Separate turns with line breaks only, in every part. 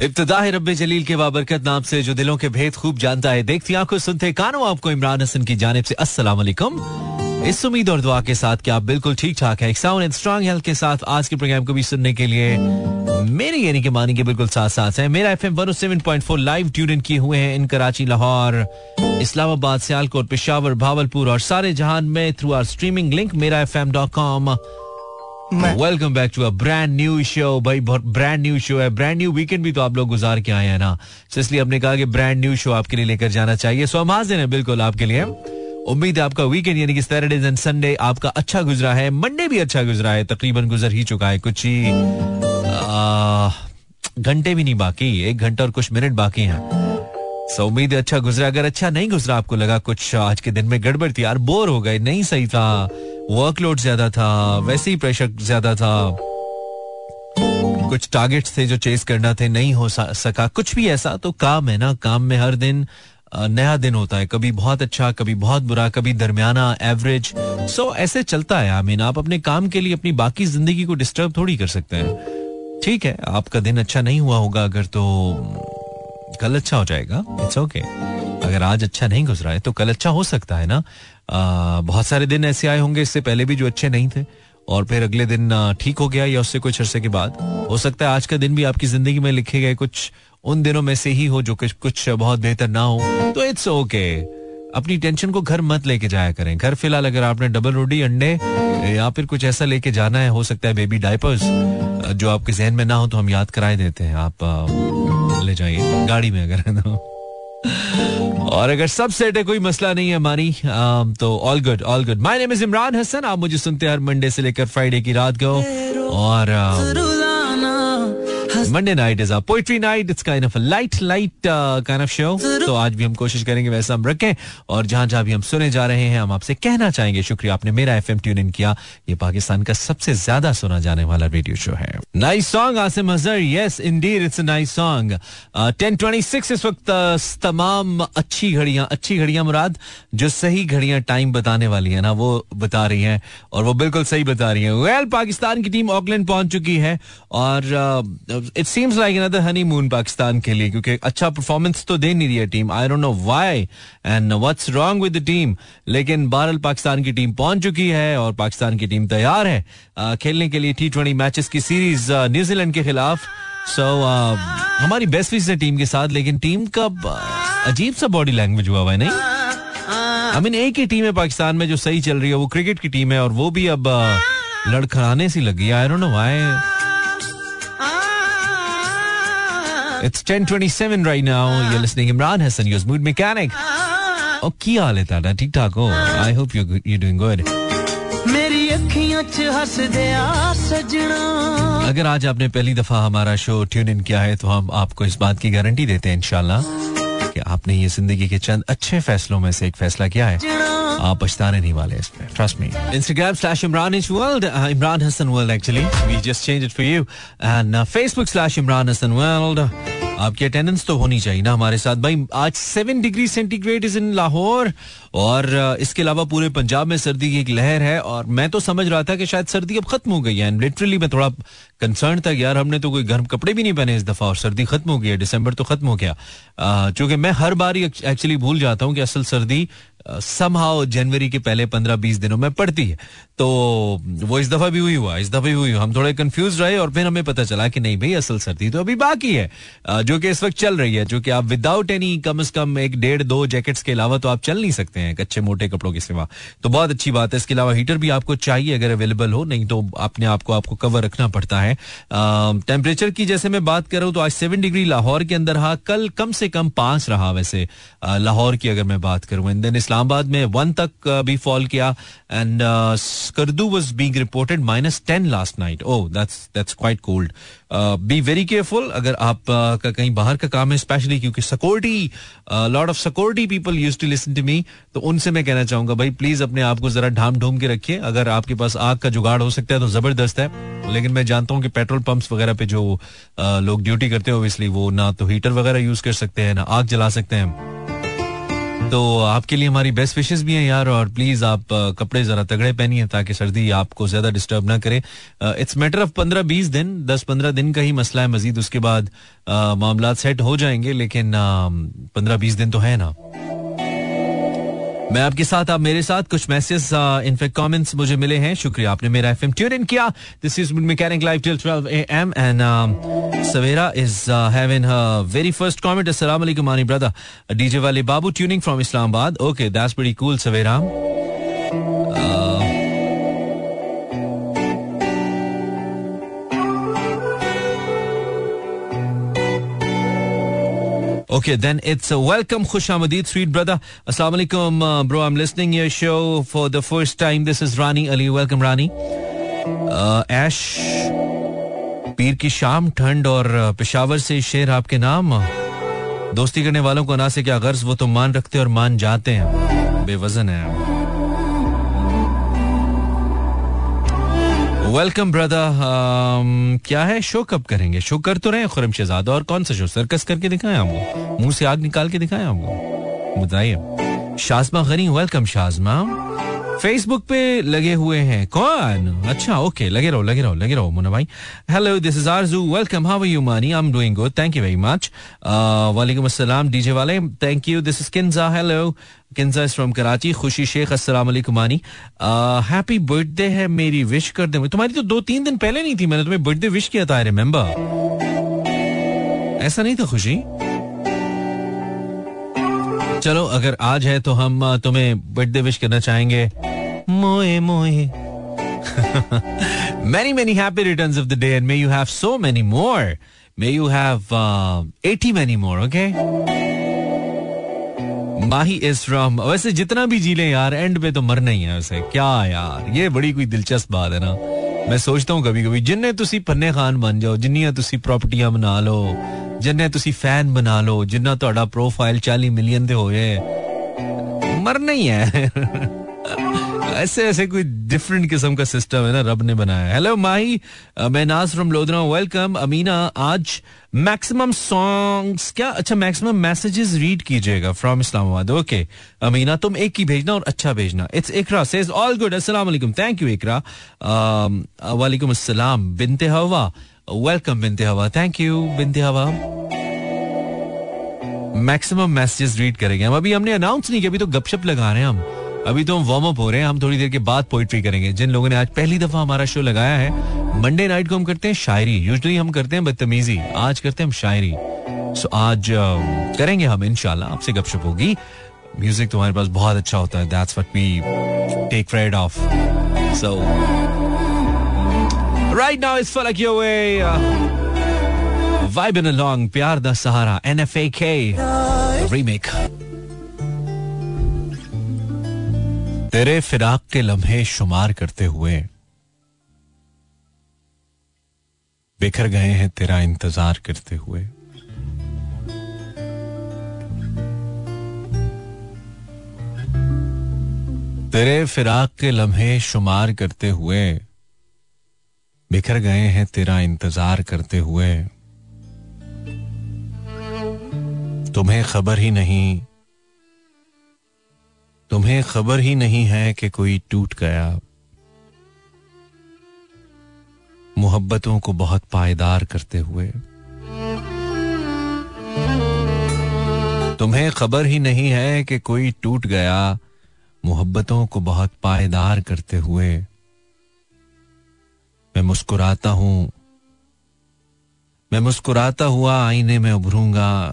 इब्तदा रब जलील के बाबरकत नाम से, जो दिलों के भेद खूब जानता है। देखती आँखों, सुनते कानों, आपको इमरान हसन की जानब से अस्सलाम वालेकुम। इस उम्मीद और दुआ के साथ कि आप बिल्कुल ठीक ठाक है साउंड एंड स्ट्रॉन्ग हेल्थ के साथ आज के प्रोग्राम को भी सुनने के लिए मेरे, यानी के मानी के बिल्कुल साथ साथ है। Mera F M seven point four live tune in किए हुए हैं इन कराची, लाहौर, इस्लामाबाद, सियालकोट, पिशावर, भावलपुर और सारे जहान में through our streaming link Mera F M dot com welcome back to a brand new show भाई ब्रांड न्यू शो है। ब्रांड न्यू वीकेंड भी तो आप लोग गुजार के आए हैं ना। इसलिए हमने कहा कि ब्रांड न्यू शो आपके लिए लेकर जाना चाहिए। सो हम हाजिर हैं बिल्कुल आपके लिए। उम्मीद है आपका वीकेंड यानी कि सैटरडे एंड संडे आपका अच्छा गुजरा है। मंडे भी अच्छा गुजरा है, तकरीबन गुजर ही चुका है। कुछ ही घंटे भी नहीं बाकी, एक घंटा और कुछ मिनट बाकी हैं। सो उम्मीद है अच्छा गुजरा। अगर अच्छा नहीं गुजरा, आपको लगा कुछ आज के दिन में गड़बड़ थी। यार बोर हो गए। नहीं सही था। वर्कलोड ज़्यादा था। वैसे ही प्रेशर ज़्यादा था। कुछ टारगेट्स थे जो चेस करना थे, नहीं हो सका। कुछ भी ऐसा तो काम है ना। काम में हर दिन नया दिन होता है। कभी बहुत अच्छा कभी बहुत बुरा, कभी दरमियाना एवरेज सो ऐसे चलता है। आई मीन आप अपने काम के लिए अपनी बाकी ज़िंदगी को डिस्टर्ब थोड़ी कर सकते हैं। ठीक है, आपका दिन अच्छा नहीं हुआ होगा अगर तो कल अच्छा हो जाएगा। इट्स ओके अगर आज अच्छा नहीं गुजरा है तो कल अच्छा हो सकता है ना? बहुत सारे दिन ऐसे आए होंगे, इससे पहले भी जो अच्छे नहीं थे, और फिर अगले दिन ठीक हो गया या उससे कुछ अरसे के बाद। हो सकता है आज का दिन भी आपकी ज़िंदगी में लिखे गए कुछ उन दिनों में से ही हो, जो कुछ कुछ बहुत बेहतर ना हो। तो इट्स ओके अपनी टेंशन को घर मत लेके जाया करें। घर फ़िलहाल अगर आपने डबल रोटी, अंडे, या फिर कुछ ऐसा लेके जाना है, हो सकता है बेबी डायपर्स जो आपके जहन में ना हो तो हम याद कराए देते हैं। आप ले जाइए, गाड़ी में अगर है तो। और अगर सब सेट है, कोई मसला नहीं है हमारी तो all good all good my name is Imran Hasan आप मुझे सुनते हैं हर मंडे से लेकर फ्राइडे की रात को। और Monday night is a poetry night it's kind of a light light kind of show तो आज भी हम कोशिश करेंगे वैसा हम रखें और जहाँ जहाँ भी हम सुने जा रहे हैं हम आपसे कहना चाहेंगे। शुक्रिया आपने मेरा एफएम ट्यून इन किया। ये पाकिस्तान का सबसे ज़्यादा सुना जाने वाला रेडियो शो है। Nice song Asim Azhar yes indeed it's a nice song 1026 इस वक्त uh, तमाम अच्छी घड़ियाँ अच्छी घड़ियाँ मुराद जो सही घड़ियाँ टाइम बताने वाली है ना वो बता रही हैं और वो बिल्कुल सही बता रही हैं। वेल पाकिस्तान की टीम ऑकलैंड पहुँच चुकी है और it seems like another honeymoon Pakistan के लिए क्योंकि अच्छा परफॉर्मेंस तो दे नहीं रही है team I don't know why and what's wrong with the team लेकिन बहरल पाकिस्तान की टीम पहुँच चुकी है और पाकिस्तान की टीम तैयार है uh, खेलने के लिए टी ट्वेंटी मैचेस की सीरीज़ न्यूजीलैंड के खिलाफ सो so, हमारी बेस्ट विश है टीम के साथ लेकिन टीम का अजीब सा बॉडी लैंग्वेज हुआ हुआ है नहीं आई मीन एक ही टीम है पाकिस्तान में जो सही चल रही है वो क्रिकेट की टीम है और वो भी अब लड़खड़ाने सी लगी I don't know why It's 10:27 right now. You're listening Imran Hassan, your mood mechanic. Oh, की हाल है ताड़ा ठीक ठाक हो. I hope you you doing good मेरी अखियों च हंस दिया सजना। अगर आज आपने पहली दफ़ा हमारा शो ट्यून इन किया है तो हम आपको इस बात की गारंटी देते हैं इंशाल्लाह कि आपने ये ज़िंदगी के चंद अच्छे फैसलों में से एक फैसला किया है। आप पछताने नहीं वाले इस पे trust me Instagram slash Imran is world Imran Hasan world actually we just change it for you and Facebook slash Imran Hasan world आपकी अटेंडेंस तो होनी चाहिए ना हमारे साथ। भाई, आज seven degree centigrade is in Lahore और इसके अलावा पूरे पंजाब में सर्दी की एक लहर है और मैं तो समझ रहा था कि शायद सर्दी अब खत्म हो गई है। लिटरली मैं थोड़ा कंसर्न था यार हमने तो कोई गर्म कपड़े भी नहीं पहने इस दफ़ा और सर्दी खत्म हो गई है, दिसंबर तो खत्म हो गया। चूँकि मैं हर बार एक्चुअली भूल जाता हूँ कि असल सर्दी समहाउ जनवरी के पहले पंद्रह बीस दिनों में पड़ती है। तो वो इस दफ़ा भी हुई हुआ, इस दफ़ा भी हुई हम थोड़े कंफ्यूज रहे और फिर हमें पता चला कि नहीं भाई, असल सर्दी तो अभी बाकी है। जो कि इस वक्त चल रही है, जो कि आप विदाउट एनी कम से कम एक डेढ़ दो जैकेट्स के अलावा तो आप चल नहीं सकते हैं अच्छे मोटे कपड़ों के सिवा। तो बहुत अच्छी बात है, इसके अलावा हीटर भी आपको चाहिए, अगर अवेलेबल हो, नहीं तो अपने आपको आपको कवर रखना पड़ता है। टेम्परेचर की जैसे मैं बात कर रहा हूँ तो आज सेवन डिग्री लाहौर के अंदर रहा कल कम से कम पाँच रहा वैसे। लाहौर की अगर मैं बात करूँ एंड देन इस्लामाबाद में वन तक भी फॉल किया and Skardu was being reported minus ten last night oh that's that's quite cold be very careful अगर आप uh, का कहीं बाहर का काम है स्पेशली क्योंकि security lot of security people use to listen to me तो उनसे मैं कहना चाहूँगा भाई प्लीज़ अपने आप को जरा ढाम ढूम के रखिए। अगर आपके पास आग का जुगाड़ हो सकता है तो ज़बरदस्त है लेकिन मैं जानता हूँ कि पेट्रोल पंप्स वगैरह पे जो लोग ड्यूटी करते हैं ओबियसली वो ना तो हीटर वगैरह यूज़ कर सकते हैं, ना आग जला सकते हैं। तो आपके लिए हमारी बेस्ट विशेस भी हैं यार, और प्लीज़ आप कपड़े जरा तगड़े पहनिए ताकि सर्दी आपको ज़्यादा डिस्टर्ब ना करे। इट्स मैटर ऑफ़ पंद्रह बीस दिन दस पंद्रह दिन का ही मसला है मजीद, उसके बाद मामला सेट हो जाएँगे, लेकिन पंद्रह बीस दिन तो है ना। मैं आपके साथ, आप मेरे साथ कुछ मैसेज इनफेक्ट कमेंट्स मुझे मिले हैं। शुक्रिया, आपने मेरा एफएम ट्यून इन किया। This is mechanic live till 12 AM and Savera is having her very first comment अस्सलाम वालेकुम मानी ब्रदर डीजे वाले बाबू tuning from Islamabad okay that's pretty cool Savera Then it's a welcome Khushamadid, sweet brother. Assalamu alaikum, uh, bro. I'm listening your show for the first time. This is Rani Ali. Welcome, Rani. Uh, Ash, पीर की शाम ठंड और पेशावर से शेर आपके नाम दोस्ती करने वालों को ना से क्या गर्ज वो तो मान रखते और मान जाते हैं बेवजन है वेलकम ब्रदर um, क्या है? शो कब करेंगे? शो कर तो रहे खुरम शहजादा और कौन सा शो सर्कस करके दिखाएँ आपको मुँह से आग निकाल के दिखाएँ आपको बताइए। शाजमा गनी वेलकम शाजमा फेसबुक पे लगे हुए हैं। कौन? अच्छा ओके लगे रहो लगे रहो Lage Raho, Munna Bhai. Hello this is Aarzoo welcome how are you Maani I am doing good thank you very much वालेकुम अस्सलाम डीजे वाले thank you this is Kinza hello Kinza is from Karachi Khushi Sheikh अस्सलाम वालेकुम मानी happy birthday है मेरी wish कर दे तुम्हारी तो दो तीन दिन पहले नहीं थी, मैंने तुम्हें बर्थडे विश किया था रिमेम्बर ऐसा नहीं था, खुशी? चलो अगर आज है तो हम तुम्हें बर्थडे विश करना चाहेंगे। मोए मोए। Many many happy returns of the day and may you have so many more. May you have uh, 80 many more okay? Mahi is from वैसे जितना भी जी ले यार एंड पे तो मरना ही है वैसे। क्या यार ये बड़ी कोई दिलचस्प बात है ना। मैं सोचता हूँ कभी कभी जिन्ने तुसी फन्ने खान बन जाओ जिन्नियाँ तुसी प्रॉपर्टियाँ बना लो जिन्ने तुसी फैन बना लो जिन्ना ਤੁਹਾਡਾ प्रोफाइल 40 मिलियन ਦੇ ਹੋਏ मरना ही है ऐसे ऐसे कोई डिफरेंट किस्म का सिस्टम है ना रब ने बनाया हेलो माही मैं नाज फ्रॉम लोधरा वेलकम अमीना आज मैक्सिमम सॉन्ग्स क्या अच्छा मैक्सिमम मैसेजेस रीड कीजिएगा फ्रॉम इस्लामाबाद ओके अमीना तुम एक ही भेजना और अच्छा भेजना it's Iqra says all good अस्सलाम वालेकुम थैंक यू इकरा वालेकुम अस्सलाम बिनते हवा वेलकम बिनते हवा थैंक यू बिनते हवा मैक्सिमम मैसेजेस रीड करेंगे हम। अभी हमने अनाउंस नहीं किया, अभी तो गपशप लगा रहे हैं हम। अभी तो हम वार्म अप हो रहे हैं, हम थोड़ी देर के बाद पोइट्री करेंगे। जिन लोगों ने आज पहली दफ़ा हमारा शो लगाया है मंडे नाइट को हम करते हैं शायरी। यूजली हम करते हैं बदतमीजी, आज करते हैं हम शायरी। सो आज करेंगे हम इनशाला आपसे गपशप होगी। म्यूज़िक तुम्हारे पास बहुत अच्छा होता है that's what we take pride of so right now it's Falak your way vibing along प्यार द सहारा एनएफएके रीमेक तेरे फिराक के लम्हे शुमार करते हुए बिखर गए हैं तेरा इंतज़ार करते हुए। तेरे फिराक के लम्हे शुमार करते हुए बिखर गए हैं तेरा इंतज़ार करते हुए। तुम्हें खबर ही नहीं। तुम्हें खबर ही नहीं है कि कोई टूट गया। मोहब्बतों को बहुत पायदार करते हुए। तुम्हें खबर ही नहीं है कि कोई टूट गया। मोहब्बतों को बहुत पायदार करते हुए। मैं मुस्कुराता हूँ। मैं मुस्कुराता हुआ आईने में उभरूँगा।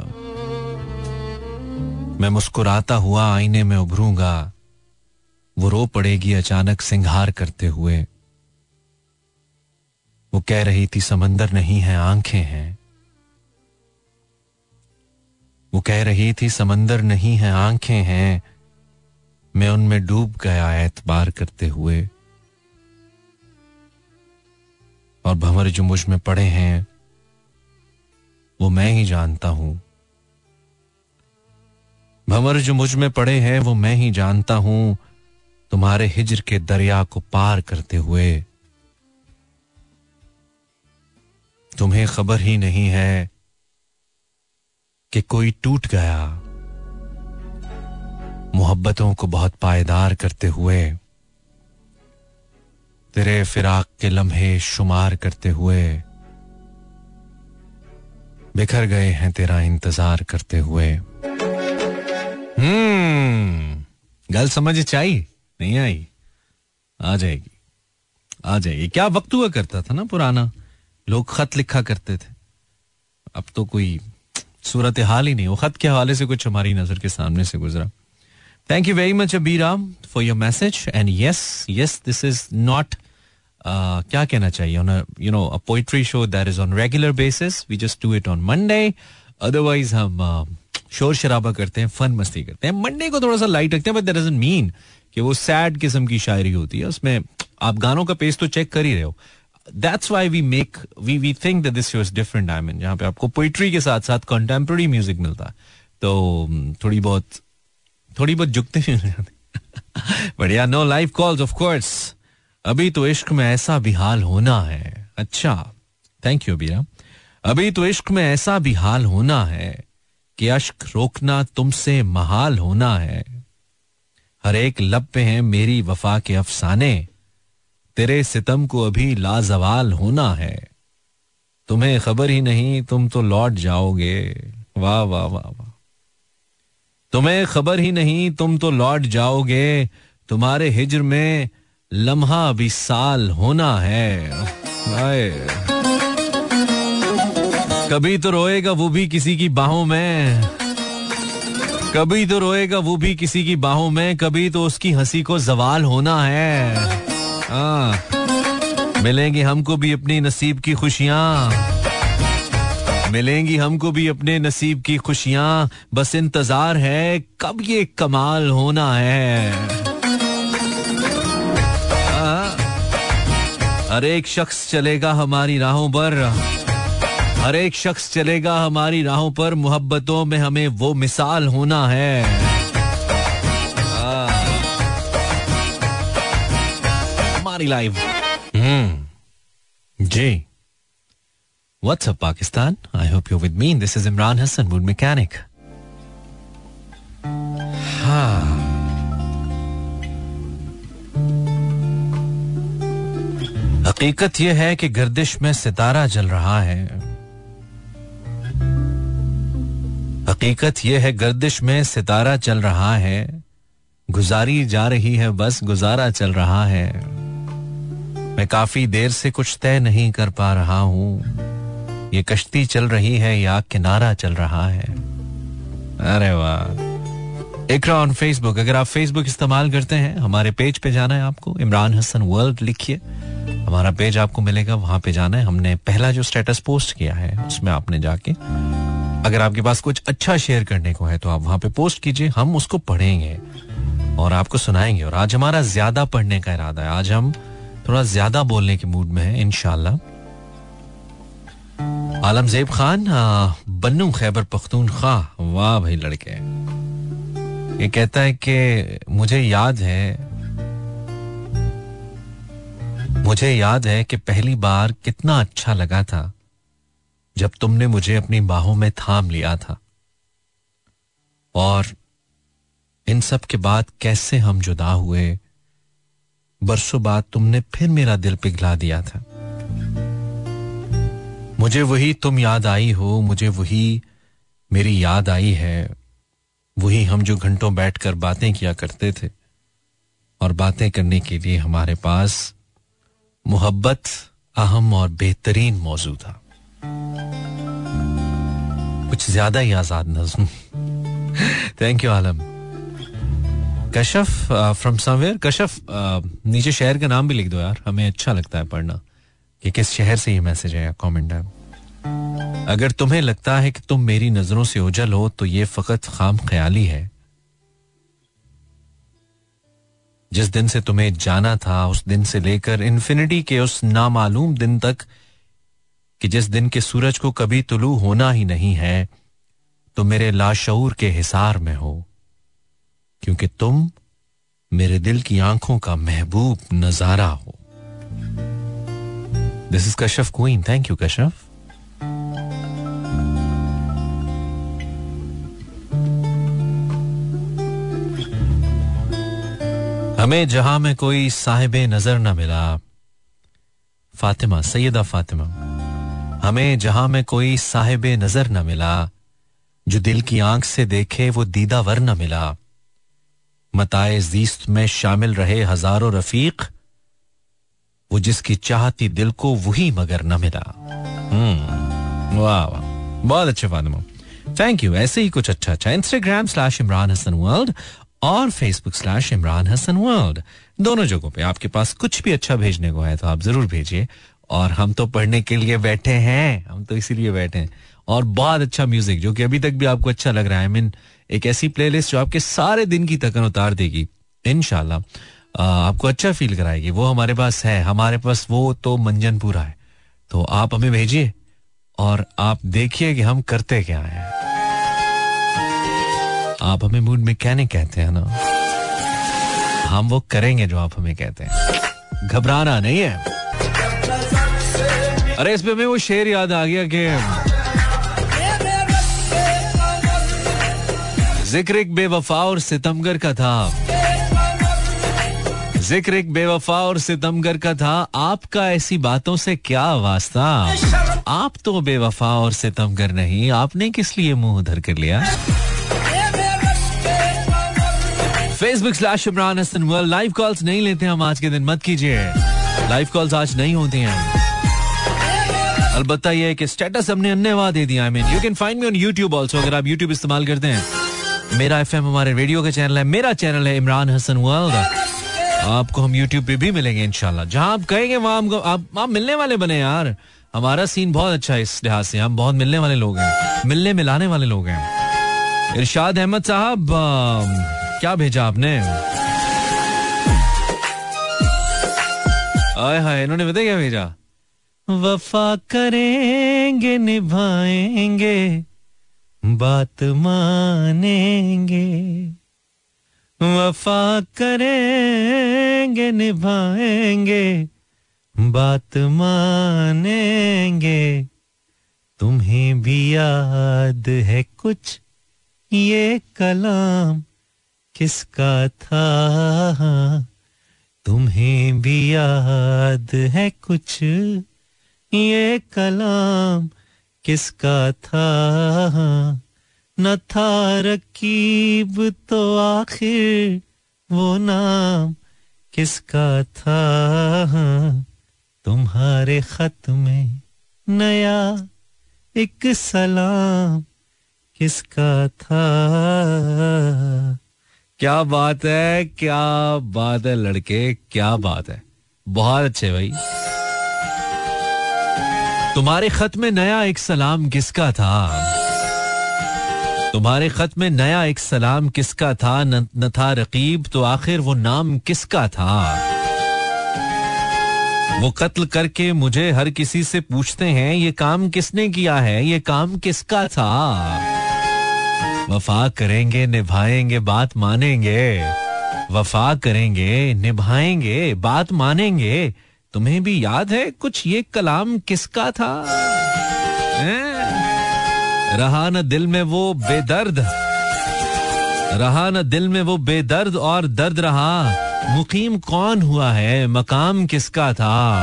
मैं मुस्कुराता हुआ आईने में उभरूँगा। वो रो पड़ेगी अचानक सिंगार करते हुए। वो कह रही थी, समंदर नहीं है, आँखें हैं। वो कह रही थी, समंदर नहीं है, आँखें हैं। मैं उनमें डूब गया एतबार करते हुए। और भंवर जो मुझमें पड़े हैं, वो मैं ही जानता हूँ। भंवर जो मुझमें पड़े हैं, वो मैं ही जानता हूँ। तुम्हारे हिजर के दरिया को पार करते हुए। तुम्हें खबर ही नहीं है कि कोई टूट गया। मोहब्बतों को बहुत पायदार करते हुए। तेरे फिराक के लम्हे शुमार करते हुए बिखर गए हैं तेरा इंतज़ार करते हुए। हम्म गल समझ चाहिए नहीं आई। आ जाएगी। आ जाएगी। क्या वक्त हुआ करता था ना पुराना? लोग खत लिखा करते थे। अब तो कोई सूरत हाल ही नहीं। वो खत के हवाले से कुछ हमारी नज़र के सामने से गुजरा। Thank you very much Abiram for your message and yes yes this is not क्या कहना चाहिए? On you know a poetry show that is on regular basis we just do it on Monday otherwise हम uh, शोर शराबा करते हैं fun मस्ती करते हैं। मंडे को थोड़ा सा लाइट रखते हैं बट दैट डजंट मीन कि वो सैड किस्म की शायरी होती है। उसमें आप गानों का पेज तो चेक कर ही रहे हो। That's why we make we we think that this is different I mean जहाँ पे आपको पोइट्री के साथ साथ कंटेम्प्रेरी म्यूज़िक मिलता है। तो um, थोड़ी बहुत थोड़ी बहुत झुकते मिल बढ़िया no live calls of course अभी तो इश्क में ऐसा भी हाल होना है। अच्छा थैंक यू अबीरा। अभी तो इश्क में ऐसा भी हाल होना है कि अश्क रोकना तुमसे महाल होना है। हर एक लब पे हैं मेरी वफा के अफसाने। तेरे सितम को अभी लाजवाल होना है। तुम्हें खबर ही नहीं, तुम तो लौट जाओगे। वाह वाह वाह वाह। तुम्हें खबर ही नहीं, तुम तो लौट जाओगे। तुम्हारे हिजर में लम्हा भी साल होना है। कभी तो रोएगा वो भी किसी की बाहों में। कभी तो रोएगा वो भी किसी की बाहों में कभी तो उसकी हँसी को जवाल होना है। आ, मिलेंगे हमको भी अपनी नसीब की खुशियाँ। मिलेंगी हमको भी अपने नसीब की खुशियाँ। बस इंतज़ार है कब ये कमाल होना है। हर एक शख्स चलेगा हमारी राहों पर। हर एक शख्स चलेगा हमारी राहों पर। मोहब्बतों में हमें वो मिसाल होना है। हमारी लाइफ हम्म। जी। WhatsApp Pakistan I hope you with me this is Imran Hasan would mechanic हाँ। हकीकत यह है कि गर्दिश में सितारा जल रहा है। हकीकत यह है गर्दिश में सितारा चल रहा है। गुजारी जा रही है, बस गुजारा चल रहा है। मैं काफ़ी देर से कुछ तय नहीं कर पा रहा हूँ। ये कश्ती चल रही है, या किनारा चल रहा है। अरे वाह। इकरा ऑन फेसबुक अगर आप फेसबुक इस्तेमाल करते हैं, हमारे पेज पे जाना है आपको, इमरान हसन वर्ल्ड लिखिए। हमारा पेज आपको मिलेगा, वहाँ पे जाना है। हमने पहला जो स्टेटस पोस्ट किया है, उसमें आपने जाके, अगर आपके पास कुछ अच्छा शेयर करने को है तो आप वहाँ पे पोस्ट कीजिए, हम उसको पढ़ेंगे और आपको सुनाएँगे। और आज हमारा ज़्यादा पढ़ने का इरादा है। आज हम थोड़ा ज़्यादा बोलने के मूड में है इनशाला आलमजेब खान बन्नू खैबर पख्तून खा वाह भाई लड़के। ये कहता है कि मुझे याद है, मुझे याद है कि पहली बार कितना अच्छा लगा था जब तुमने मुझे अपनी बाहों में थाम लिया था। और इन सब के बाद कैसे हम जुदा हुए, बरसों बाद तुमने फिर मेरा दिल पिघला दिया था। मुझे वही तुम याद आई हो, मुझे वही मेरी याद आई है। वही हम जो घंटों बैठकर बातें किया करते थे और बातें करने के लिए हमारे पास मोहब्बत, अहम और बेहतरीन मौजू था। कुछ ज़्यादा ही आज़ाद नज्म। Thank you Alam. Kashaf from somewhere Kashaf नीचे शहर का नाम भी लिख दो यार, हमें अच्छा लगता है पढ़ना। कि किस शहर से ये मैसेज है या कमेंट है अगर तुम्हें लगता है कि तुम मेरी नज़रों से उजल हो तो ये फकत खाम ख्याली है। जिस दिन से तुम्हें जाना था, उस दिन से लेकर इन्फिनिटी के उस नामालूम दिन तक, कि जिस दिन के सूरज को कभी तुलू होना ही नहीं है तो मेरे लाशूर के हिसार में हो। क्योंकि तुम मेरे दिल की आँखों का महबूब नज़ारा हो। This is Kashaf queen thank you Kashaf हमें जहाँ में कोई साहिब नज़र न मिला फातिमा सैयदा फातिमा। हमें जहाँ में कोई साहिब नज़र न मिला जो दिल की आँख से देखे वो दीदावर न मिला। मताए जीस्त में शामिल रहे हज़ारों रफीक वो जिसकी चाहती दिल को वही मगर न मिला। हम्म, वाह वाह बहुत अच्छे फातिमा थैंक यू ऐसे ही कुछ अच्छा अच्छा। Instagram slash Imran Hasan world और Facebook slash Imran Hasan world दोनों जगहों पे आपके पास कुछ भी अच्छा भेजने को है तो आप ज़रूर भेजिए। और हम तो पढ़ने के लिए बैठे हैं। हम तो इसीलिए बैठे हैं। और बहुत अच्छा म्यूज़िक जो कि अभी तक भी आपको अच्छा लग रहा है। मीन एक ऐसी प्लेलिस्ट जो आपके सारे दिन की थकन उतार देगी। इनशाला आपको अच्छा फील कराएगी। वो हमारे पास है। हमारे पास वो तो मंजनपुरा है। तो आप हमें भेजिए। और आप देखिए कि हम करते क्या हैं। आप हमें मूड में कहने कहते, हैं ना? हम वो करेंगे जो आप हमें कहते हैं। घबराना नहीं है। अरे, इसमें हमें वो शेर याद आ गया कि ज़िक्र एक बेवफा और सितमगर का था। ज़िक्र एक बेवफा और सितमगर का था। आपका ऐसी बातों से क्या वास्ता? आप तो बेवफा और सितमगर नहीं आपने किस लिए मुँह उधर कर लिया? Facebook slash Imran Hasan world live calls नहीं लेते हम आज के दिन मत कीजिए। लाइव कॉल्स आज नहीं होती हैं। अलबत्ता यह है कि स्टेटस हमने अन्यवाद दे दिया I mean you can find me on YouTube also अगर आप यूट्यूब इस्तेमाल करते हैं। मेरा एफएम हमारे रेडियो का चैनल है मेरा चैनल है इमरान हसन वर्ल्ड आपको हम यूट्यूब पे भी मिलेंगे इनशाला जहाँ आप कहेंगे वहाँ आप, आप मिलने वाले बने यार। हमारा सीन बहुत अच्छा है इस लिहाज से। हम बहुत मिलने वाले लोग हैं। मिलने मिलाने वाले लोग हैं। इरशाद अहमद साहब क्या भेजा आपने? आए हाय, इन्होंने बताया क्या भेजा? वफा करेंगे, निभाएँगे, बात मानेंगे। वफा करेंगे, निभाएँगे बात मानेंगे। तुम्हें भी याद है कुछ ये कलाम? किसका था? तुम्हें भी याद है कुछ ये कलाम? किसका था? न था रकीब तो आखिर वो नाम। किसका था? तुम्हारे खत में नया एक सलाम किसका था? क्या बात है क्या बात है लड़के क्या बात है। बहुत अच्छे भाई। तुम्हारे खत में नया एक सलाम किसका था? तुम्हारे खत में नया एक सलाम किसका था? न, न था रकीब तो आखिर वो नाम किसका था? वो कत्ल करके मुझे हर किसी से पूछते हैं, ये काम किसने किया है? ये काम किसका था? वफा करेंगे, निभाएँगे, बात मानेंगे। वफा करेंगे, निभाएँगे, बात मानेंगे। तुम्हें भी याद है कुछ ये कलाम किसका था? रहा न दिल में वो बेदर्द। रहा न दिल में वो बेदर्द और दर्द रहा। मुकीम कौन हुआ है? मकाम किसका था?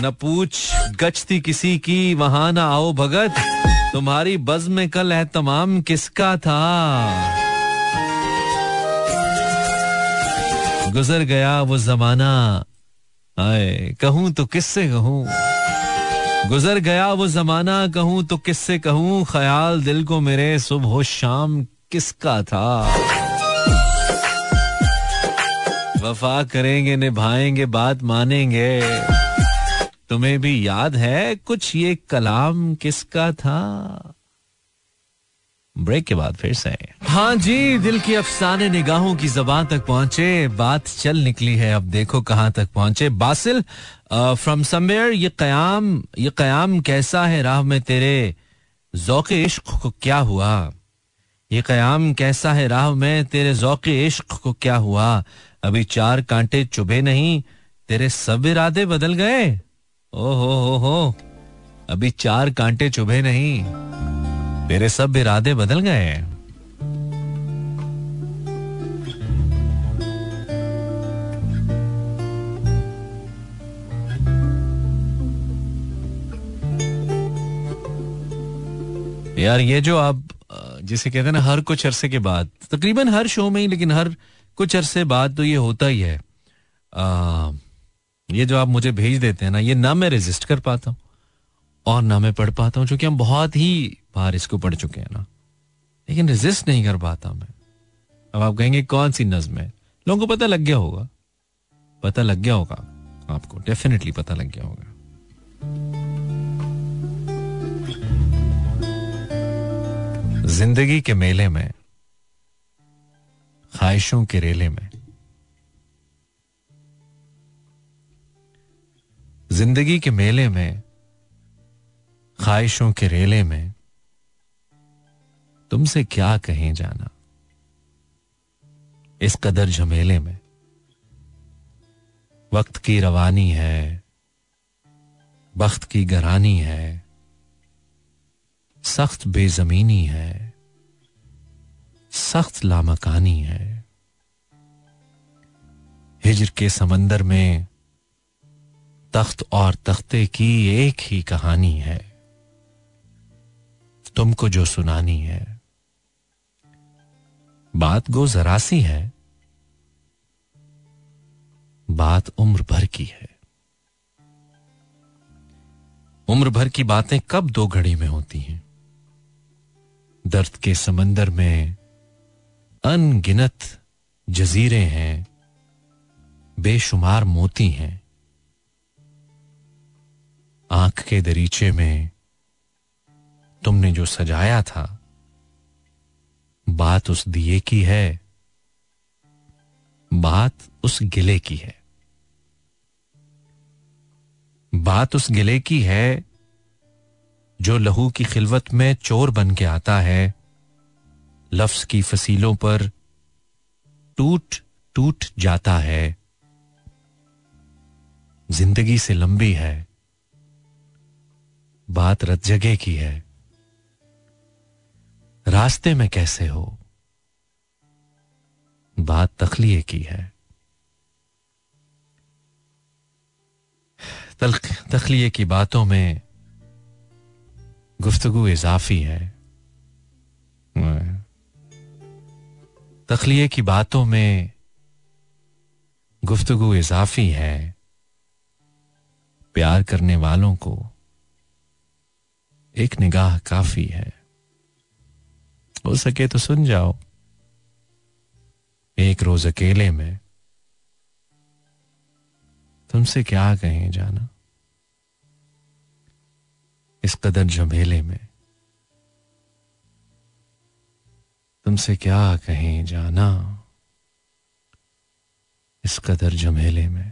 न पूछ गचती किसी की, वहाँ ना आओ भगत। तुम्हारी बज में कल है तमाम किसका था? गुजर गया वो जमाना। आए, कहूँ तो किससे कहूँ? गुजर गया वो जमाना, कहूँ तो किससे कहूँ? ख्याल दिल को मेरे सुबह शाम किसका था? वफा करेंगे, निभाएँगे, बात मानेंगे। तुम्हें भी याद है कुछ ये कलाम किसका था? ब्रेक के बाद फिर से। हाँ जी, दिल की अफसाने निगाहों की जबान तक पहुँचे, बात चल निकली है, अब देखो कहाँ तक पहुँचे। बासिल फ्रॉम समवेयर ये कयाम ये कयाम कैसा है राह में तेरे? जौक इश्क को क्या हुआ? ये कयाम कैसा है राह में तेरे जौक इश्क को क्या हुआ? अभी चार कांटे चुभे नहीं, तेरे सब इरादे बदल गए। ओहो, हो हो अभी चार कांटे चुभे नहीं, तेरे सब इरादे बदल गए। यार, ये जो आप जिसे कहते हैं ना, हर कुछ अरसे के बाद, तकरीबन हर शो में ही, लेकिन हर कुछ अरसे बाद तो ये होता ही है। आ, ये जो आप मुझे भेज देते हैं ना ये ना मैं रेजिस्ट कर पाता हूँ और ना मैं पढ़ पाता हूँ क्योंकि हम बहुत ही बार इसको पढ़ चुके हैं ना। लेकिन रेजिस्ट नहीं कर पाता मैं। अब आप कहेंगे कौन सी नज्म है? लोगों को पता लग गया होगा। पता लग गया होगा आपको। डेफिनेटली पता लग गया होगा। ज़िंदगी के मेले में ख्वाहिशों के रेले में। ज़िंदगी के मेले में, ख्वाहिशों के रेले में, तुमसे क्या कहें जाना? इस कदर झमेले में, वक्त की रवानी है, बख्त की गरानी है, सख्त बेजमीनी है। सख्त लामकानी है। हिजर के समंदर में तख्त और तख्ते की एक ही कहानी है। तुमको जो सुनानी है। बात गो जरा सी है। बात उम्र भर की है। उम्र भर की बातें कब दो घड़ी में होती हैं? दर्द के समंदर में अनगिनत जजीरे हैं, बेशुमार मोती हैं। आँख के दरीचे में तुमने जो सजाया था, बात उस दिए की है, बात उस गिले की है। बात उस गिले की है जो लहू की खिलवत में चोर बन के आता है लफ्ज की फसीलों पर टूट टूट जाता है। ज़िंदगी से लंबी है। बात रत जगह की है। रास्ते में कैसे हो? बात तखलिए की है। तखलिए की बातों में गुफ्तगु इजाफी है। तखलिए की बातों में गुफ्तगु इजाफी है। प्यार करने वालों को एक निगाह काफ़ी है। हो सके तो सुन जाओ। एक रोज अकेले में तुमसे क्या कहें जाना? इस कदर झमेले में तुमसे क्या कहें जाना? इस कदर झमेले में।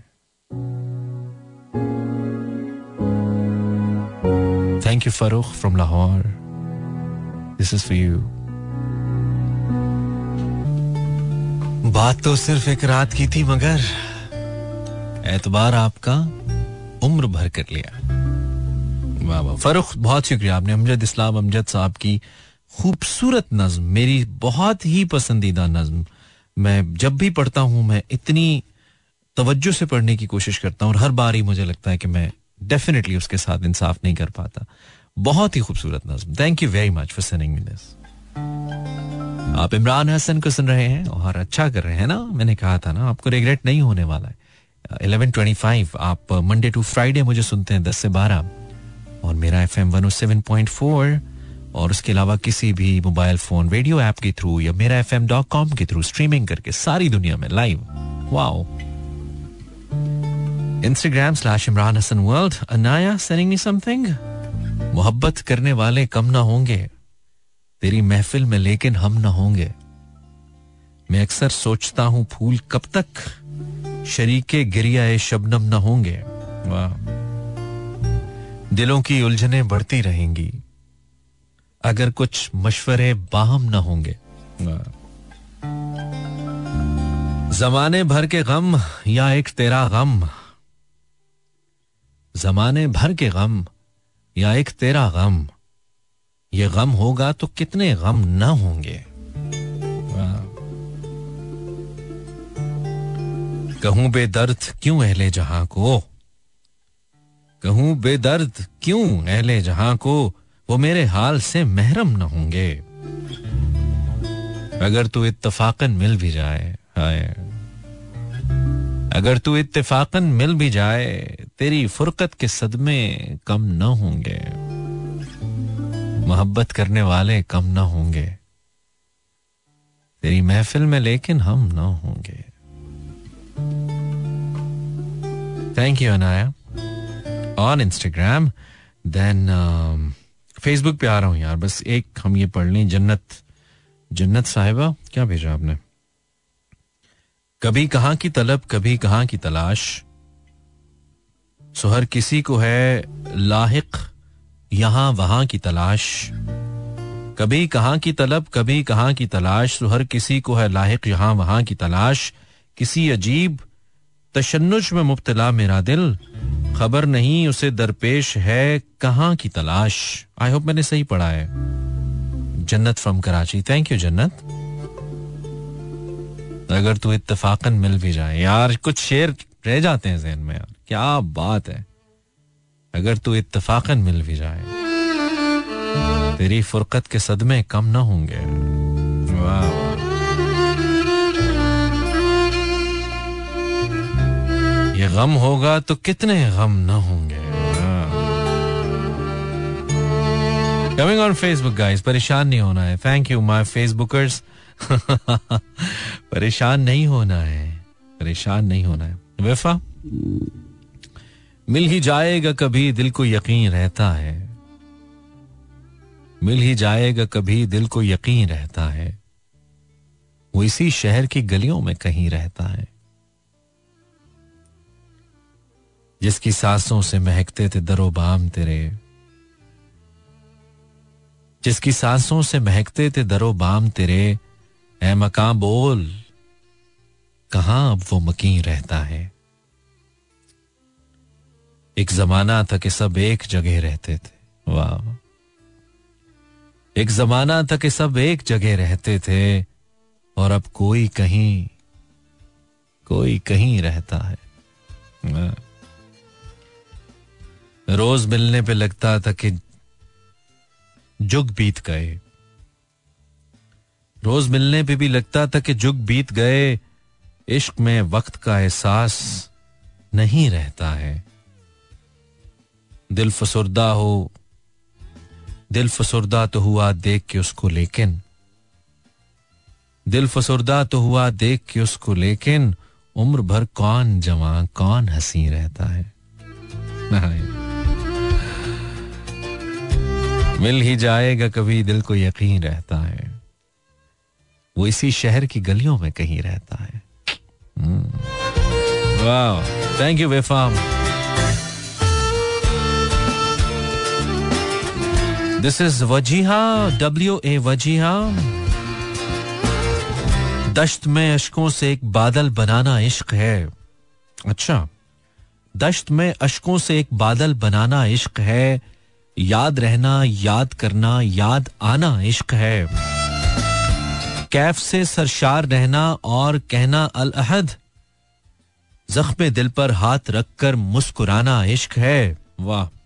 Thank you Farrukh from Lahore this is for you बात तो सिर्फ़ एक रात की थी मगर एतबार आपका उम्र भर कर लिया। वाह वाह फरुख बहुत शुक्रिया। आपने अमजद इस्लाम अमजद साहब की खूबसूरत नज्म, मेरी बहुत ही पसंदीदा नज्म। मैं जब भी पढ़ता हूँ, मैं इतनी तवज्जो से पढ़ने की कोशिश करता हूँ और हर बार ही मुझे लगता है कि मैं डेफिनेटली उसके साथ इंसाफ नहीं कर पाता। बहुत ही खूबसूरत नज्म। Thank you very much for sending me this आप इमरान हसन को सुन रहे हैं और अच्छा कर रहे हैं ना? मैंने कहा था ना, आपको रिग्रेट नहीं होने वाला है। इलेवन ट्वेंटी फाइव आप मंडे टू फ्राइडे मुझे सुनते हैं दस से बारह। और Mera F M one seven point four और उसके अलावा किसी भी मोबाइल फ़ोन, रेडियो ऐप के थ्रू या Mera F M dot com के थ्रू स्ट्रीमिंग करके सारी दुनिया में live. Wow. Instagram slash Imran Hasan world Anaya sending me something मोहब्बत करने वाले कम ना होंगे। तेरी महफिल में लेकिन हम ना होंगे। मैं अक्सर सोचता हूँ फूल कब तक शरीके गिरिया शबनम ना होंगे। वाह। दिलों की उलझने बढ़ती रहेंगी। अगर कुछ मशवरे बाहम न होंगे। जमाने भर के गम या एक तेरा गम। जमाने भर के गम या एक तेरा गम। ये गम होगा तो कितने गम ना होंगे। कहूँ बेदर्द क्यों अहले जहाँ को? कहूँ बेदर्द क्यों अहले जहाँ को? वो मेरे हाल से महरम न होंगे। अगर तू इत्तफाकन मिल भी जाए, हाय। अगर तू इत्तेफाकन मिल भी जाए, तेरी फुरकत के सदमे कम न होंगे। मोहब्बत करने वाले कम न होंगे। तेरी महफिल में लेकिन हम न होंगे। Thank you Anaya on Instagram then Facebook पे आ रहा हूँ यार, बस एक हम ये पढ़ लें, जन्नत। जन्नत साहिबा, क्या भेजा आपने? कभी कहाँ की तलब, कभी कहाँ की तलाश। सो किसी को है लाहिक, यहाँ वहाँ की तलाश। कभी कहाँ की तलब, कभी कहाँ की तलाश। सो हर किसी को है लाहिक, यहाँ वहाँ की तलाश। किसी अजीब तशन्नुज में मुब्तला मेरा दिल खबर नहीं, उसे दरपेश है, कहाँ की तलाश? आई होप मैंने सही पढ़ा है। जन्नत फ्रॉम कराची। थैंक यू जन्नत। अगर तू इत्तेफाकन मिल भी जाए। यार, कुछ शेर रह जाते हैं जहन में यार। क्या बात है। अगर तू इत्तेफाकन मिल भी जाए। तेरी फुरकत के सदमे कम ना होंगे। वाह। ये गम होगा तो कितने गम ना होंगे। कमिंग ऑन फेसबुक गाइस परेशान नहीं होना है। थैंक यू माय फेसबुकर्स परेशान नहीं होना है। परेशान नहीं होना है। वेफा, मिल ही जाएगा कभी दिल को यकीन रहता है। मिल ही जाएगा कभी दिल को यकीन रहता है। वो इसी शहर की गलियों में कहीं रहता है। जिसकी सांसों से महकते थे दरो बाम तेरे। जिसकी सांसों से महकते थे दरो बाम तेरे। ए मकान बोल, कहाँ अब वो मकीन रहता है? एक जमाना था कि सब एक जगह रहते थे। वाह। एक जमाना था कि सब एक जगह रहते थे, और अब कोई कहीं कोई कहीं रहता है। रोज मिलने पे लगता था कि जुग बीत गए। रोज मिलने पे भी लगता था कि जुग बीत गए। इश्क में वक्त का एहसास नहीं रहता है। दिल फसुरदा हो, दिल फसुरदा तो हुआ देख के उसको लेकिन। दिल फसुरदा तो हुआ देख के उसको लेकिन उम्र भर कौन जवान कौन हँसी रहता है। मिल ही जाएगा, कभी दिल को यकीन रहता है। वो इसी शहर की गलियों में कहीं रहता है। Thank you Wefam. This is Wajiha W A Wajiha. दश्त में अशकों से एक बादल बनाना इश्क है। अच्छा दश्त में अशकों से एक बादल बनाना इश्क है। याद रहना, याद करना, याद आना इश्क है। कैफ से सरशार रहना और कहना अल अहद जख्म दिल पर हाथ रखकर मुस्कुराना इश्क है। वाह।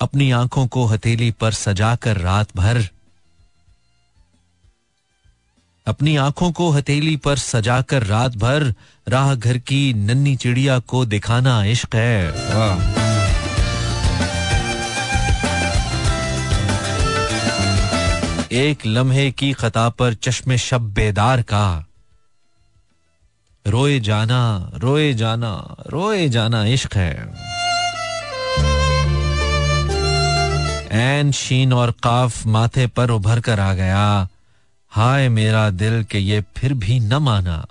अपनी आँखों को हथेली पर सजाकर रात भर। अपनी आँखों को हथेली पर सजाकर रात भर। राह घर की नन्नी चिड़िया को दिखाना इश्क है। वाह। एक लम्हे की खता पर चश्मे शब बेदार का। रोए जाना रोए जाना रोए जाना इश्क है। एन शीन और काफ माथे पर उभर कर आ गया। हाय मेरा दिल के ये फिर भी न माना।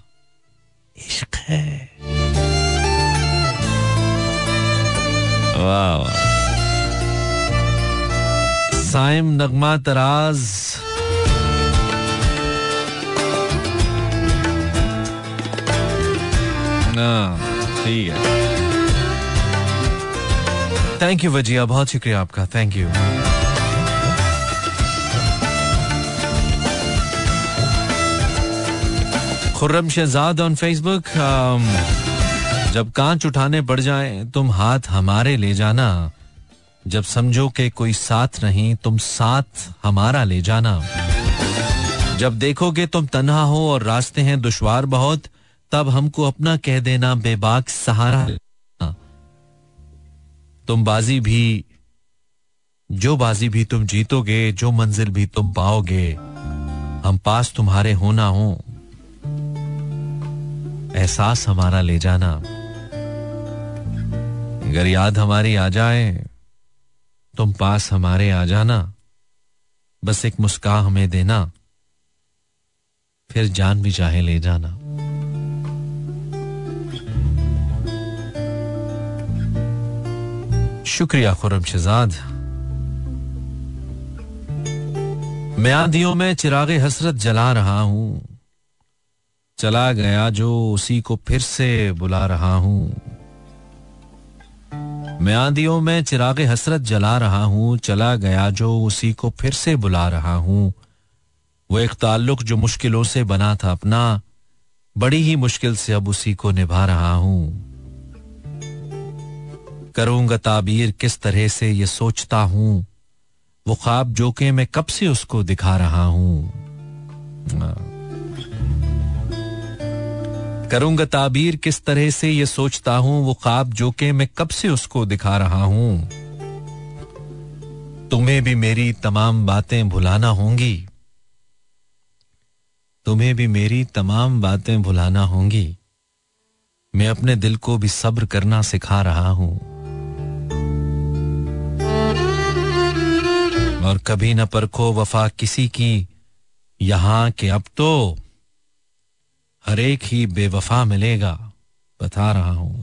इश्क है। वाह। साइम नगमा तराज ठीक है। थैंक यू वजिया बहुत शुक्रिया आपका. Thank you Khurram Shahzad on Facebook जब कांच उठाने पड़ जाए, तुम हाथ हमारे ले जाना। जब समझो कि कोई साथ नहीं, तुम साथ हमारा ले जाना। जब देखोगे तुम तन्हा हो और रास्ते हैं दुश्वार बहुत, तब हमको अपना कह देना, बेबाक सहारा तुम बाजी भी, जो बाजी भी तुम जीतोगे, जो मंजिल भी तुम पाओगे, हम पास तुम्हारे होना हो। एहसास हमारा ले जाना। अगर याद हमारी आ जाए तुम पास हमारे आ जाना। बस एक मुस्का हमें देना। फिर जान भी चाहे ले जाना। शुक्रिया खुरम शहजाद मैं आंधियों में चिराग हसरत जला रहा हूँ। चला गया जो उसी को फिर से बुला रहा हूँ। मैं आंधियों, में चिराग हसरत जला रहा हूँ, चला गया जो उसी को फिर से बुला रहा हूँ। वो एक ताल्लुक जो मुश्किलों से बना था अपना, बड़ी ही मुश्किल से अब उसी को निभा रहा हूँ। करूँगा ताबीर किस तरह से ये सोचता हूँ, वो ख्वाब जो के मैं कब से उसको दिखा रहा हूँ। करूँगा ताबीर किस तरह से ये सोचता हूँ, वो ख्वाब जो के मैं कब से उसको दिखा रहा हूँ। तुम्हें भी मेरी तमाम बातें भुलाना होंगी। तुम्हें भी मेरी तमाम बातें भुलाना होंगी। मैं अपने दिल को भी सब्र करना सिखा रहा हूँ। और कभी न परखो वफा किसी की, यहाँ के अब तो हर एक ही बेवफा मिलेगा, बता रहा हूँ।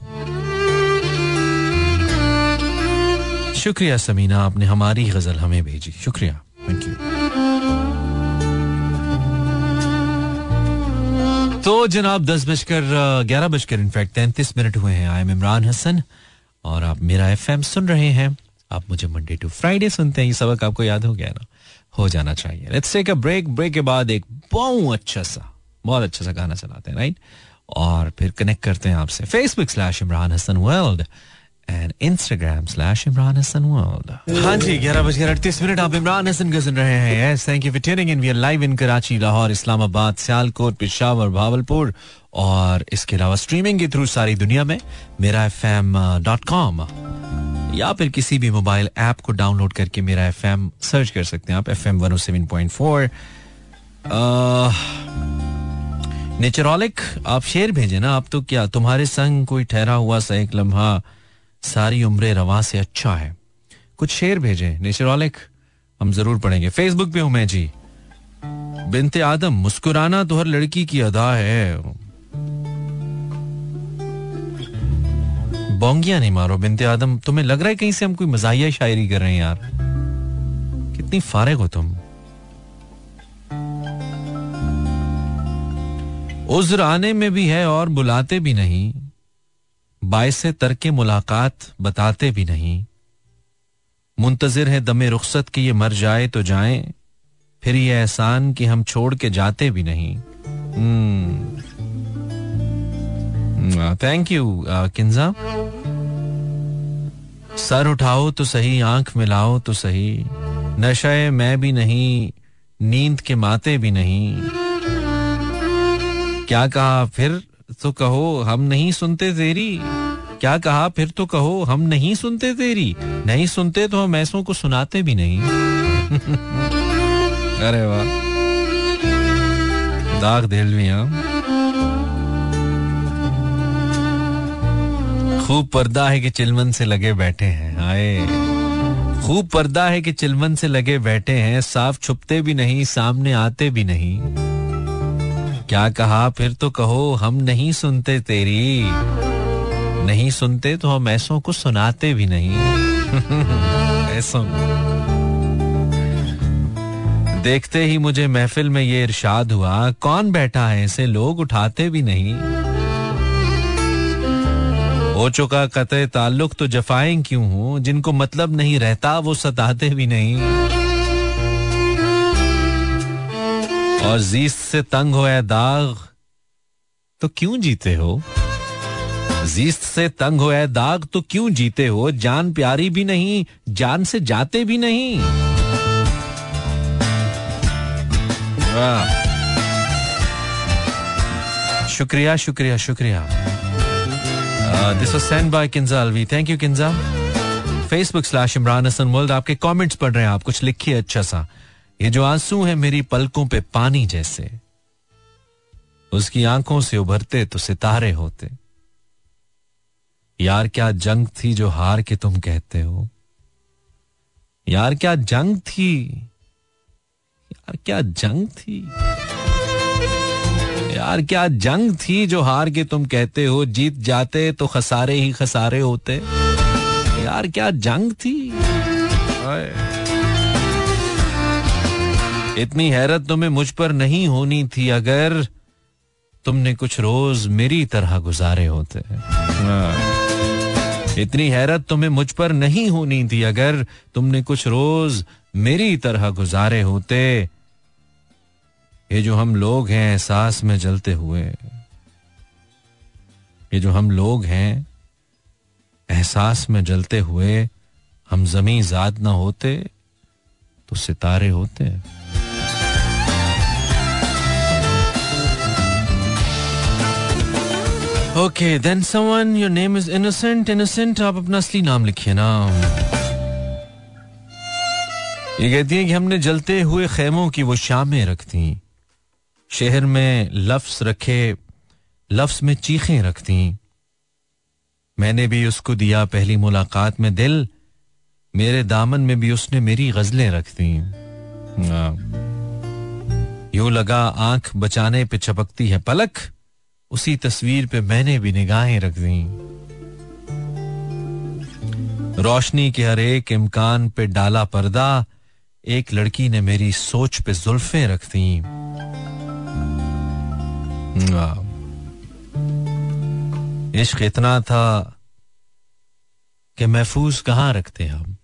शुक्रिया समीना, आपने हमारी गज़ल हमें भेजी। शुक्रिया। थैंक यू तो जनाब, दस बजकर ग्यारह बजकर इनफैक्ट तैंतीस मिनट हुए हैं। आई एम इमरान हसन और आप मेरा एफएम सुन रहे हैं। आप मुझे मंडे टू फ्राइडे सुनते हैं। ये सबक आपको याद हो गया ना? हो जाना चाहिए। Let's take a break break के बाद एक बहुत अच्छा सा बहुत अच्छा सा गाना चलाते हैं राइट और फिर कनेक्ट करते हैं आपसे। Facebook slash Imran Hasan world and Instagram slash Imran Hasan world हाँ जी, ग्यारह बजकर अड़तीस मिनट आप इमरान हसन को सुन रहे हैं। Yes thank you for tuning in we are live in Karachi Lahore Islamabad Sialkot Peshawar Bahawalpur और इसके अलावा स्ट्रीमिंग के थ्रू सारी दुनिया में, मेरा एफ़ एम डॉट कॉम या फिर किसी भी मोबाइल ऐप को डाउनलोड करके मेरा एफ़ एम सर्च कर सकते हैं आप F M one O seven point four naturally आप शेर भेजे ना, आप तो क्या, तुम्हारे संग कोई ठहरा हुआ सा एक लम्हा सारी उम्र रवा से अच्छा है। कुछ शेर भेजे नेचरॉलिक हम ज़रूर पढ़ेंगे। फेसबुक पे हूँ मैं जी। बिनते आदम, मुस्कुराना तो हर लड़की की अदा है। बोंगिया नहीं मारो, बिनते आदम, तुम्हें लग रहा है कहीं से हम कोई मजाहिया शायरी कर रहे हैं यार। कितनी फारिग हो तुम। उज्र आने में भी है और बुलाते भी नहीं। बायस तरके मुलाकात बताते भी नहीं। मुंतजर है दमे रुखसत की ये मर जाए तो जाए, फिर ये एहसान कि हम छोड़ के जाते भी नहीं। थैंक यू किन्जा सर उठाओ तो सही, आँख मिलाओ तो सही। नशे मैं भी नहीं, नींद के माते भी नहीं। क्या कहा? फिर तो कहो, हम नहीं सुनते तेरी। क्या कहा? फिर तो कहो, हम नहीं सुनते तेरी। नहीं सुनते तो हम ऐसों को सुनाते भी नहीं। अरे वाह। दाग देलविया खूब पर्दा है कि चिलमन से लगे बैठे हैं। आए। खूब पर्दा है कि चिलमन से लगे बैठे हैं। साफ़ छुपते भी नहीं, सामने आते भी नहीं। क्या कहा? फिर तो कहो, हम नहीं सुनते तेरी। नहीं सुनते तो हम ऐसों को सुनाते भी नहीं। ऐसों। देखते ही मुझे महफिल में ये इरशाद हुआ। कौन बैठा है? ऐसे लोग उठाते भी नहीं। हो चुका कतः ताल्लुक तो जफाएँ क्यों हो? जिनको मतलब नहीं रहता, वो सताते भी नहीं। और जीत से तंग हो ए दाग तो क्यों जीते हो? जीत से तंग हो है दाग तो क्यों जीते हो? जान प्यारी भी नहीं, जान से जाते भी नहीं। शुक्रिया शुक्रिया शुक्रिया। This was send by Kinza Alvi thank you Kinza Facebook slash Imran Hasan world आपके कमेंट्स पढ़ रहे हैं, आप कुछ लिखिए अच्छा सा। ये जो आँसू है मेरी पलकों पे पानी जैसे। उसकी आँखों से उभरते तो सितारे होते। यार क्या जंग थी जो हार के तुम कहते हो? यार क्या जंग थी? यार क्या जंग थी? यार क्या जंग थी जो हार के तुम कहते हो? जीत जाते तो खसारे ही खसारे होते। यार क्या जंग थी? इतनी हैरत तुम्हें मुझ पर नहीं होनी थी अगर तुमने कुछ रोज मेरी तरह गुजारे होते। इतनी हैरत तुम्हें मुझ पर नहीं होनी थी अगर तुमने कुछ रोज मेरी तरह गुजारे होते। ये जो हम लोग हैं एहसास में जलते हुए, ये जो हम लोग हैं एहसास में जलते हुए हम जमी जात ना होते तो सितारे होते। Okay then someone your name is innocent innocent आप अपना असली नाम लिखिए ना। ये कहती है कि हमने जलते हुए खेमों की वो शामें रख दी। शहर में लफ्स रखे, लफ्स में चीखें रख दी। मैंने भी उसको दिया पहली मुलाकात में दिल, मेरे दामन में भी उसने मेरी गजलें रख दी। हाँ। यूँ लगा आँख बचाने पे चपकती है पलक उसी तस्वीर पे मैंने भी निगाहें रख दी। रोशनी के हर एक इम्कान पे डाला पर्दा, एक लड़की ने मेरी सोच पे जुल्फे रख दी। इश्क इतना था कि महफूज कहाँ रखते हम?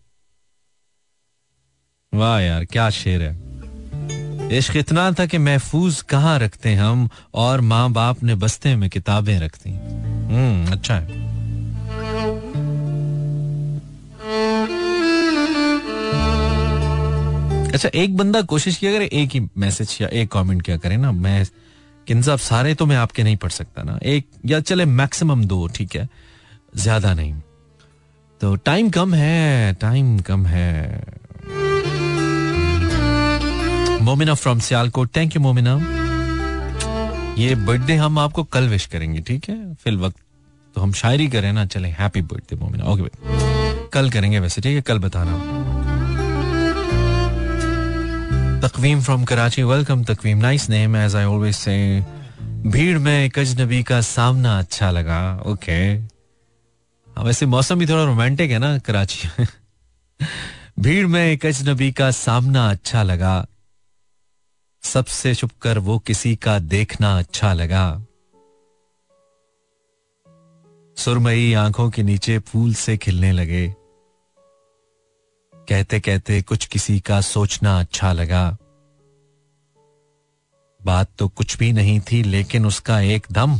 वाह यार, क्या शेर है। इश्क इतना था कि महफूज कहाँ रखते हम और माँ बाप ने बस्ते में किताबें रखती हम्म अच्छा है। अच्छा एक बंदा कोशिश किया करे, एक ही मैसेज या एक कमेंट क्या करे ना, मैं किन साहब सारे तो मैं आपके नहीं पढ़ सकता ना। एक, या चले मैक्सिमम दो, ठीक है। ज़्यादा नहीं। तो टाइम कम है टाइम कम है। Momina from Sialkot. Thank you Momina. ये बर्थडे हम आपको कल विश करेंगे ठीक है? फिल वक्त तो हम शायरी करें ना चले हैप्पी बर्थडे मोमिना. ओके भाई कल करेंगे वैसे ठीक है? कल बताना Taqweem from Karachi. Welcome Taqweem. Nice name as I always say भीड़ में एक अजनबी का सामना अच्छा लगा. ओके हाँ, वैसे मौसम भी थोड़ा रोमांटिक है ना कराची भीड़ में एक अजनबी का सामना अच्छा लगा. सबसे छुप कर वो किसी का देखना अच्छा लगा। सुरमई आँखों के नीचे फूल से खिलने लगे। कहते कहते कुछ किसी का सोचना अच्छा लगा। बात तो कुछ भी नहीं थी, लेकिन उसका एक दम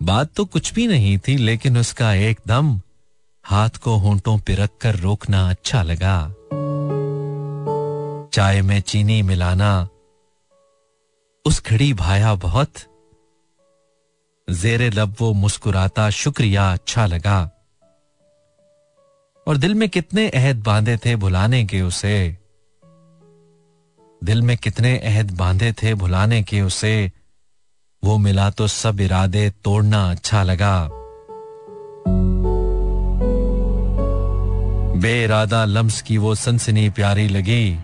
बात तो कुछ भी नहीं थी, लेकिन उसका एक दम हाथ को होंठों पर रख कर रोकना अच्छा लगा। चाय में चीनी मिलाना। उस घड़ी भाया बहुत। जेरे लब वो मुस्कुराता शुक्रिया अच्छा लगा। और दिल में कितने अहद बांधे थे भुलाने के उसे। दिल में कितने अहद बांधे थे भुलाने के उसे। वो मिला तो सब इरादे तोड़ना अच्छा लगा। बेइरादा लम्स की वो सनसनी प्यारी लगी।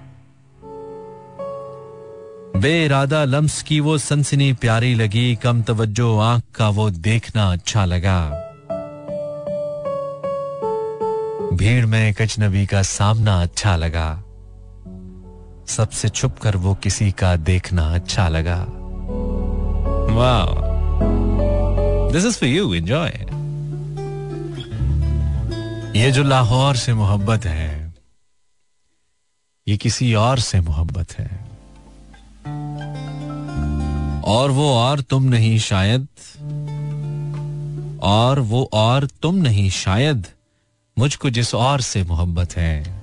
बेइरादा लम्स की वो सनसनी प्यारी लगी कम तवज्जो आँख का वो देखना अच्छा लगा। भीड़ में एक अजनबी का सामना अच्छा लगा। सबसे छुप कर वो किसी का देखना अच्छा लगा। वाह this is for you enjoy ये जो लाहौर से मोहब्बत है ये किसी और से मोहब्बत है। और वो और तुम नहीं शायद। और वो और तुम नहीं शायद। मुझको जिस और से मोहब्बत है।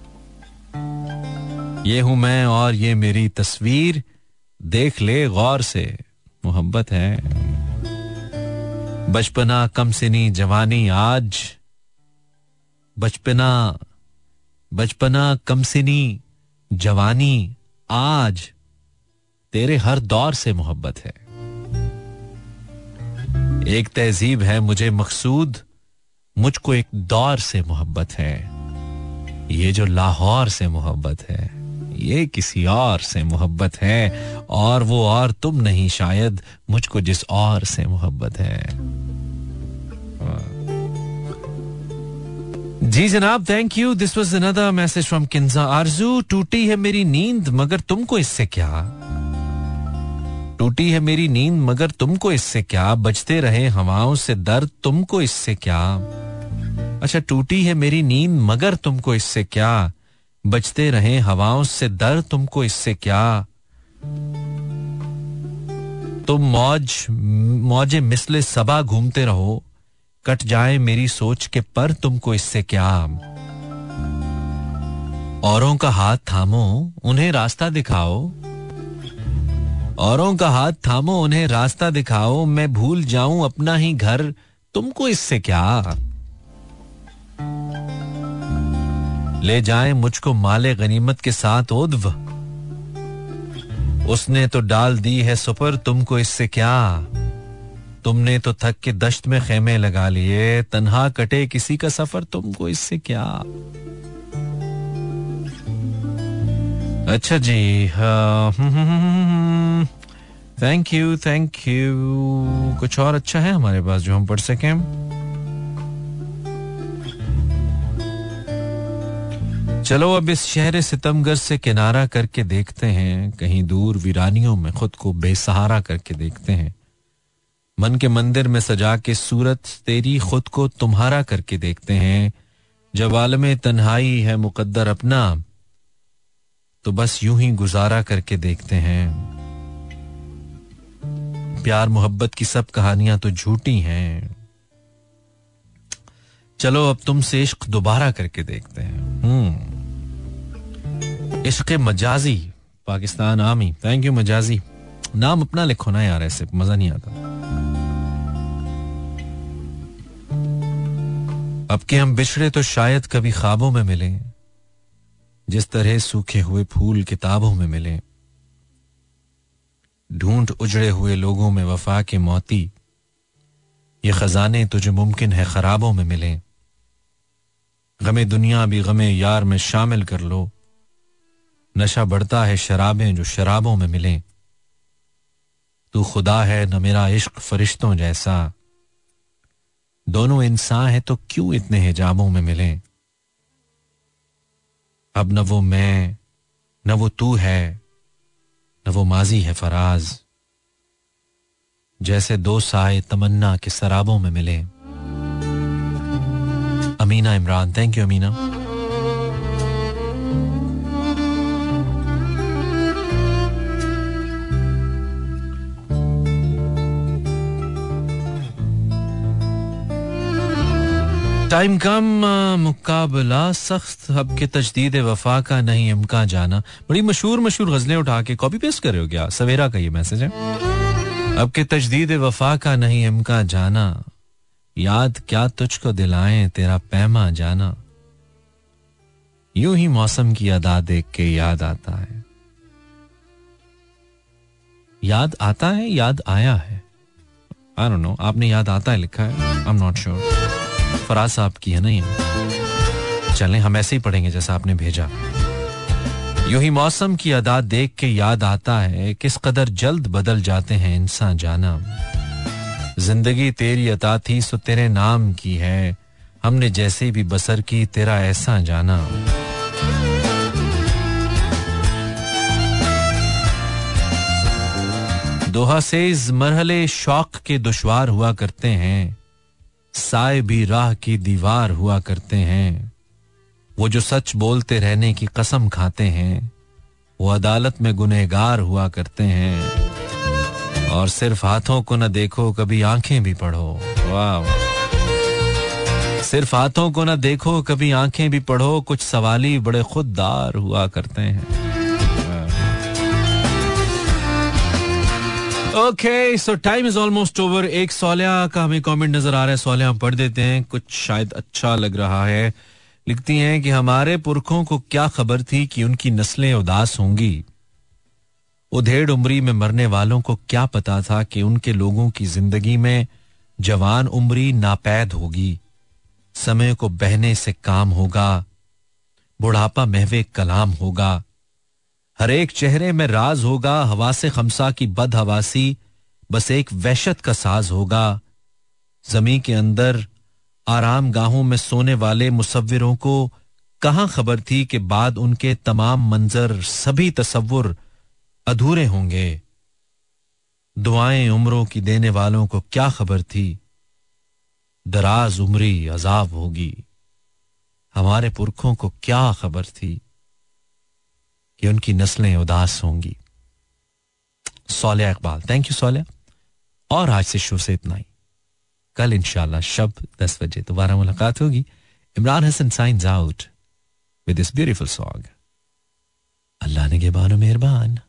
ये हूँ मैं और ये मेरी तस्वीर। देख ले गौर से, मोहब्बत है। बचपना कम सिनी जवानी आज। बचपना बचपना कम सिनी जवानी आज। तेरे हर दौर से मोहब्बत है। एक तहजीब है मुझे मकसूद, मुझको एक दौर से मोहब्बत है। ये जो लाहौर से मोहब्बत है, ये किसी और से मोहब्बत है, और वो और तुम नहीं शायद, मुझको जिस और से मोहब्बत है। जी जनाब thank you this was another message from Kinza Aarzoo टूटी है मेरी नींद, मगर तुमको इससे क्या? टूटी है मेरी नींद, मगर तुमको इससे क्या? बचते रहे हवाओं से दर्द, तुमको इससे क्या? अच्छा टूटी है मेरी नींद, मगर तुमको इससे क्या? बचते रहे हवाओं से दर्द, तुमको इससे क्या? तुम मौज, मौजे मिसले सबा घूमते रहो। कट जाए मेरी सोच के पर, तुमको इससे क्या? औरों का हाथ थामो, उन्हें रास्ता दिखाओ। औरों का हाथ थामो, उन्हें रास्ता दिखाओ, मैं भूल जाऊँ अपना ही घर। तुमको इससे क्या? ले जाए मुझको माले गनीमत के साथ, उद्व। उसने तो डाल दी है सुपर, तुमको इससे क्या? तुमने तो थक के दश्त में खेमे लगा लिए, तन्हा कटे किसी का सफ़र, तुमको इससे क्या? अच्छा जी थैंक यू थैंक यू कुछ और अच्छा है हमारे पास जो हम पढ़ सकें? चलो अब इस शहर सितमगर से किनारा करके देखते हैं। कहीं दूर वीरानियों में खुद को बेसहारा करके देखते हैं। मन के मंदिर में सजा के सूरत तेरी खुद को तुम्हारा करके देखते हैं। जब आलम तन्हाई है मुकद्दर अपना तो बस यूँ ही गुजारा करके देखते हैं। प्यार, मोहब्बत की सब कहानियाँ तो झूठी हैं। चलो, अब तुमसे इश्क दोबारा करके देखते हैं। हम्म। इश्क मजाजी, पाकिस्तान आमी थैंक यू मजाजी। नाम अपना लिखो ना यार, ऐसे मज़ा नहीं आता। अब के हम बिछड़े तो शायद कभी ख्वाबों में मिले। जिस तरह सूखे हुए फूल किताबों में मिले, ढूंढ उजड़े हुए लोगों में वफा के मोती, ये खजाने तुझे मुमकिन है खराबों में मिले। गमे दुनिया भी गमे यार में शामिल कर लो। नशा बढ़ता है शराबें जो शराबों में मिले। तू खुदा है न मेरा इश्क फरिश्तों जैसा। दोनों इंसान है तो क्यों इतने हिजाबों में मिले? अब न वो मैं, न वो तू है, न वो माजी है फराज। जैसे दो साए तमन्ना के शराबों में मिले। Amina Imran thank you Amina. Time कम मुकाबला सख्त। अब के तजदीद वफा का नहीं इमका जाना? बड़ी मशहूर मशहूर गजलें उठा के कॉपी पेस्ट कर रहे हो क्या? सवेरा का ये मैसेज है। अब के तजदीद वफा का नहीं इमका जाना? याद क्या तुझको दिलाएँ, तेरा पैमा जाना? यूँ ही मौसम की अदा देख के याद आता है। याद आता है, याद आया है। आई डोंट नो आपने याद आता है लिखा है? I am not sure Faraz साहब की है ना ये? चलें हम ऐसे ही पढ़ेंगे जैसा आपने भेजा। यूँ ही मौसम की अदा देख के याद आता है, किस कदर जल्द बदल जाते हैं इंसान जाना। ज़िंदगी तेरी अता थी, सो तेरे नाम की है। हमने जैसे भी बसर की, तेरा ऐसा जाना। दोहा से इस मरहले शौक के दुश्वार हुआ करते हैं। साए भी राह की दीवार हुआ करते हैं। वो जो सच बोलते रहने की कसम खाते हैं, वो अदालत में गुनहगार हुआ करते हैं। और सिर्फ़ हाथों को न देखो, कभी आँखें भी पढ़ो। वाह। सिर्फ़ हाथों को ना देखो, कभी आँखें भी पढ़ो, कुछ सवाली बड़े खुददार हुआ करते हैं। Okay so time is almost over एक सोलिया का हमें कमेंट नज़र आ रहा है। सोलिया, हम पढ़ देते हैं। कुछ शायद अच्छा लग रहा है। लिखती हैं कि हमारे पुरखों को क्या खबर थी कि उनकी नस्लें उदास होंगी? उधेड़ उम्री में मरने वालों को क्या पता था कि उनके लोगों की ज़िंदगी में जवान उम्री नापैद होगी? समय को बहने से काम होगा। बुढ़ापा महवे कलाम होगा। हर एक चेहरे में राज होगा, हवा से खमसा की बद हवासी बस एक वहशत का साज होगा। जमी के अंदर आराम गाहों में सोने वाले मुसविरों को कहाँ खबर थी कि बाद उनके तमाम मंजर सभी तस्वुर अधूरे होंगे? दुआएँ उम्रों की देने वालों को क्या खबर थी? दराज उम्री अजाब होगी। हमारे पुरखों को क्या खबर थी? कि उनकी नस्लें उदास होंगी। सोलिया इकबाल थैंक यू सोलिया और आज से शो से इतना ही। कल इंशाल्लाह शब दस बजे दोबारा मुलाकात होगी। Imran Hasan signs out with this beautiful song Allah ने के बानो मेहरबान।